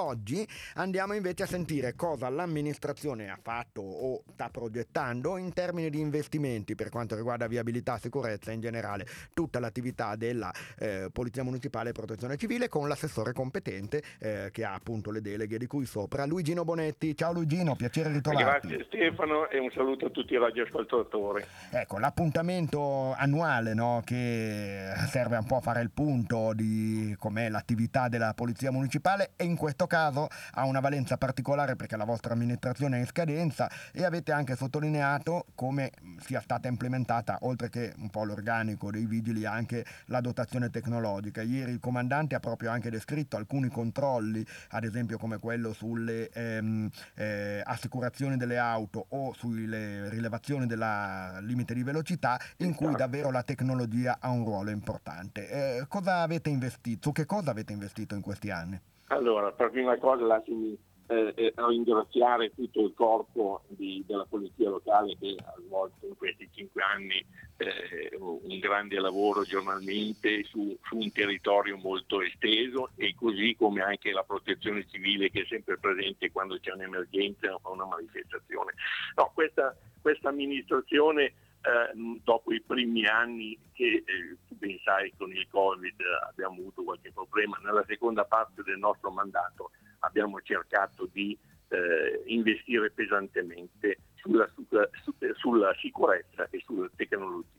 Oggi andiamo invece a sentire cosa l'amministrazione ha fatto o sta progettando in termini di investimenti per quanto riguarda viabilità, sicurezza e in generale tutta l'attività della eh, Polizia Municipale e Protezione Civile con l'assessore competente eh, che ha appunto le deleghe di cui sopra, Luigino Bonetti. Ciao Luigino, piacere ritrovarti. Grazie Stefano e un saluto a tutti i radioascoltatori. Ecco, l'appuntamento annuale no, che serve un po' a fare il punto di com'è l'attività della Polizia Municipale e in questo caso ha una valenza particolare perché la vostra amministrazione è in scadenza e avete anche sottolineato come sia stata implementata, oltre che un po' l'organico dei vigili, anche la dotazione tecnologica. Ieri il comandante ha proprio anche descritto alcuni controlli, ad esempio come quello sulle ehm, eh, assicurazioni delle auto o sulle rilevazioni del limite di velocità, in cui davvero la tecnologia ha un ruolo importante. Eh, cosa avete investito? Su che cosa avete investito in questi anni? Allora, per prima cosa lasciami eh, eh, ringraziare tutto il corpo di, della polizia locale che ha svolto in questi cinque anni eh, un grande lavoro giornalmente su, su, un territorio molto esteso e così come anche la protezione civile che è sempre presente quando c'è un'emergenza o una manifestazione. No, questa, questa amministrazione eh, dopo i primi anni che eh, ben sai con il Covid abbiamo avuto qualche problema, nella seconda parte del nostro mandato abbiamo cercato di eh, investire pesantemente sulla, sulla, sulla, sicurezza e sulla tecnologia.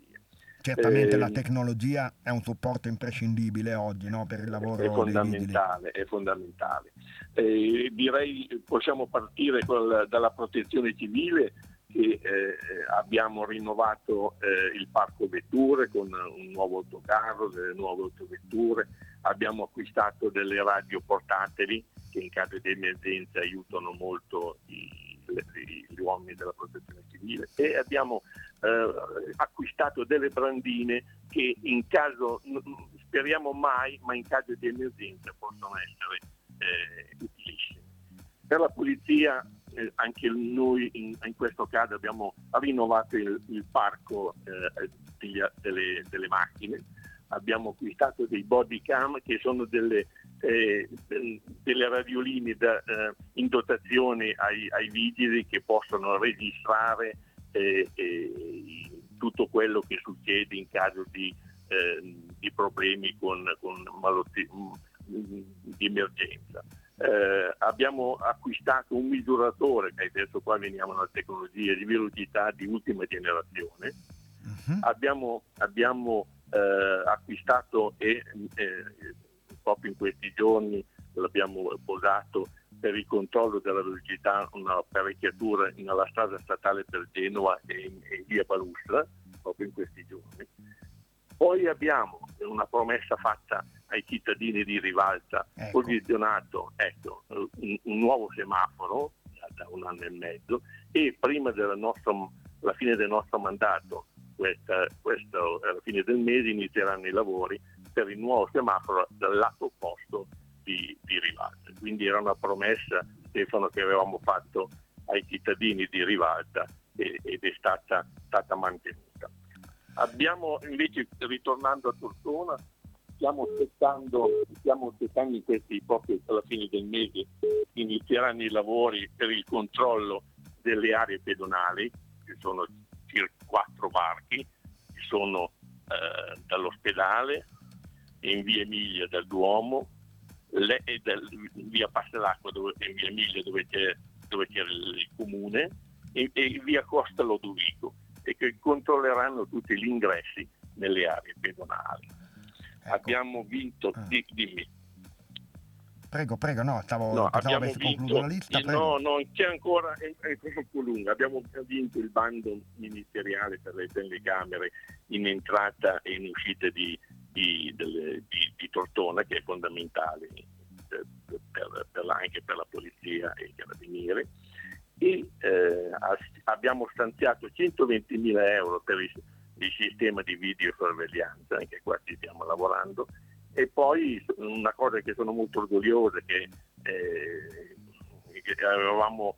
Certamente la ehm, tecnologia è un supporto imprescindibile oggi no, per il lavoro. È fondamentale, è fondamentale. Eh, direi possiamo partire la, dalla protezione civile che eh, abbiamo rinnovato eh, il parco vetture con un nuovo autocarro, delle nuove autovetture, abbiamo acquistato delle radio portatili che in caso di emergenza aiutano molto i, gli uomini della protezione civile e abbiamo eh, acquistato delle brandine che in caso, speriamo mai, ma in caso di emergenza possono essere eh, utilissime. Per la polizia eh, anche noi in, in, questo caso abbiamo rinnovato il, il parco eh, degli, delle, delle, macchine, abbiamo acquistato dei body cam che sono delle, eh, delle radioline da, eh, in dotazione ai, ai, vigili che possono registrare eh, tutto quello che succede in caso di, di problemi con, con malotti, di emergenza eh, abbiamo acquistato un misuratore, che adesso qua veniamo alla tecnologia di velocità di ultima generazione, uh-huh. abbiamo, abbiamo eh, acquistato e eh, proprio in questi giorni l'abbiamo posato per il controllo della velocità un'apparecchiatura nella strada statale per Genova e in, in via Palustra, proprio in questi giorni. Poi abbiamo una promessa fatta ai cittadini di Rivalta ecco. posizionato ecco, un, un, nuovo semaforo da un anno e mezzo e prima della nostra, la fine del nostro mandato, questa, questo, alla fine del mese, inizieranno i lavori per il nuovo semaforo dal lato opposto di, di Rivalta. Quindi era una promessa, Stefano, che avevamo fatto ai cittadini di Rivalta ed è stata, stata mantenuta. Abbiamo invece, ritornando a Tortona, stiamo aspettando, stiamo aspettando in questi proprio alla fine del mese inizieranno i lavori per il controllo delle aree pedonali, che sono circa quattro varchi, che sono eh, dall'ospedale, in via Emilia dal Duomo, le, dal, via Pastelacqua dove, in via Emilia dove, dove c'era il comune e, e via Costa Lodovico e che controlleranno tutti gli ingressi nelle aree pedonali. Ecco. Abbiamo vinto, ah. di, dimmi. Prego, prego, no, stavo no, abbiamo vinto, la lista. No, no, c'è ancora, è, è un po' lunga. Abbiamo vinto il bando ministeriale per le telecamere in entrata e in uscita di, di, delle, di, di Tortona, che è fondamentale per, per, per la, anche per la polizia e i carabinieri. Abbiamo stanziato 120 mila euro per i il sistema di videosorveglianza, anche qua ci stiamo lavorando, e poi una cosa che sono molto orgoglioso che, eh, che avevamo,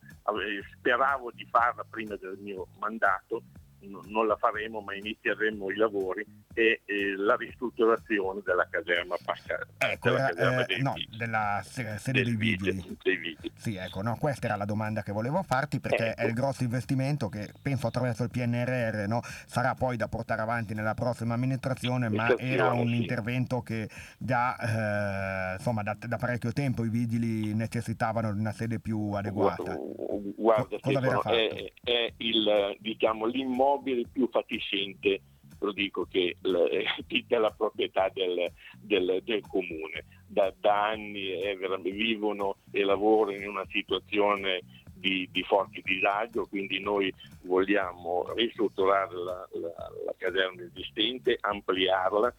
speravo di farla prima del mio mandato, non la faremo ma inizieremo i lavori e eh, la ristrutturazione della caserma Pasca, ecco, della, era, caserma eh, no, della se- sede Del dei vigili, dei vigili. Sì, ecco, no, questa era la domanda che volevo farti perché Ecco. è il grosso investimento che penso attraverso il PNRR no, sarà poi da portare avanti nella prossima amministrazione, ma era un sì. intervento che già eh, insomma da, da parecchio tempo i vigili necessitavano di una sede più adeguata. Gu- Guarda, Co- cosa Stefano, è, è il, diciamo, l'immobile più fatiscente, lo dico che l- della proprietà del, del- del comune. Da, da anni è vivono e lavorano in una situazione di, di forte disagio, quindi noi vogliamo ristrutturare la, la- la caserma esistente, ampliarla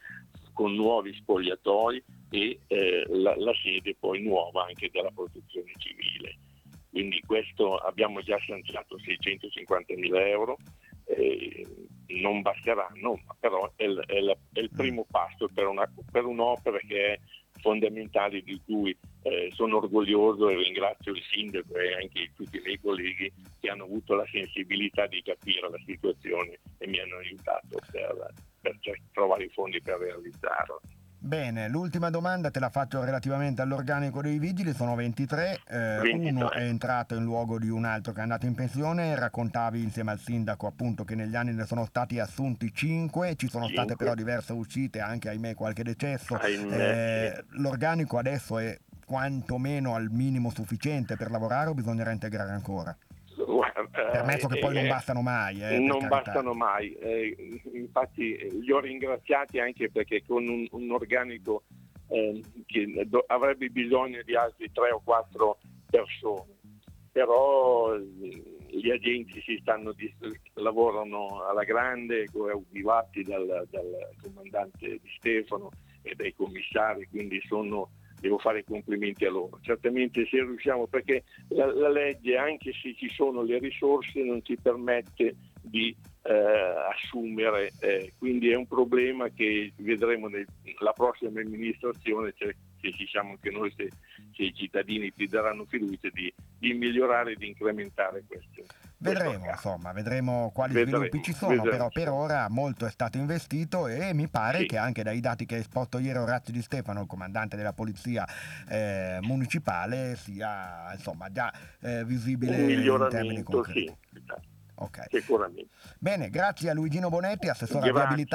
con nuovi spogliatoi e eh, la, la sede poi nuova anche della protezione civile. Quindi questo abbiamo già stanziato 650 mila euro, eh, non basteranno, ma però è il, è la- è il primo passo per, una- per un'opera che è fondamentale di cui eh, sono orgoglioso e ringrazio il sindaco e anche tutti i miei colleghi che hanno avuto la sensibilità di capire la situazione e mi hanno aiutato per, per trovare i fondi per realizzarla. Bene, l'ultima domanda te la faccio relativamente all'organico dei vigili, sono 23, eh, 23. uno è entrato in luogo di un altro che è andato in pensione, raccontavi insieme al sindaco appunto che negli anni ne sono stati assunti 5, ci sono state Cinque. però diverse uscite, anche ahimè qualche decesso, Eh, l'organico adesso è quantomeno al minimo sufficiente per lavorare o bisognerà integrare ancora? Guarda, Permesso che poi non eh, bastano mai. eh, per non bastano mai. Eh, infatti eh, li ho ringraziati anche perché con un, un organico eh, che do- avrebbe bisogno di altri tre o quattro persone, però eh, gli agenti si stanno lavorano alla grande, coadiuvati dal, dal comandante Di Stefano e dai commissari, quindi sono devo fare i complimenti a loro. Certamente se riusciamo, perché la, la legge, anche se ci sono le risorse, non ci permette di eh, assumere, eh, quindi è un problema che vedremo nella prossima amministrazione, cioè, se ci siamo anche noi, se, se i cittadini ci daranno fiducia di, di migliorare e di incrementare questo. Vedremo, insomma, vedremo quali Vedremo, sviluppi ci sono, vedremo. però per ora molto è stato investito e mi pare Sì. che anche dai dati che ha esposto ieri Orazio Di Stefano, il comandante della polizia eh, municipale, sia insomma già eh, visibile Un in termini concreti. sì, Ok. sicuramente. Bene, grazie a Luigino Bonetti, assessore a Grazie. viabilità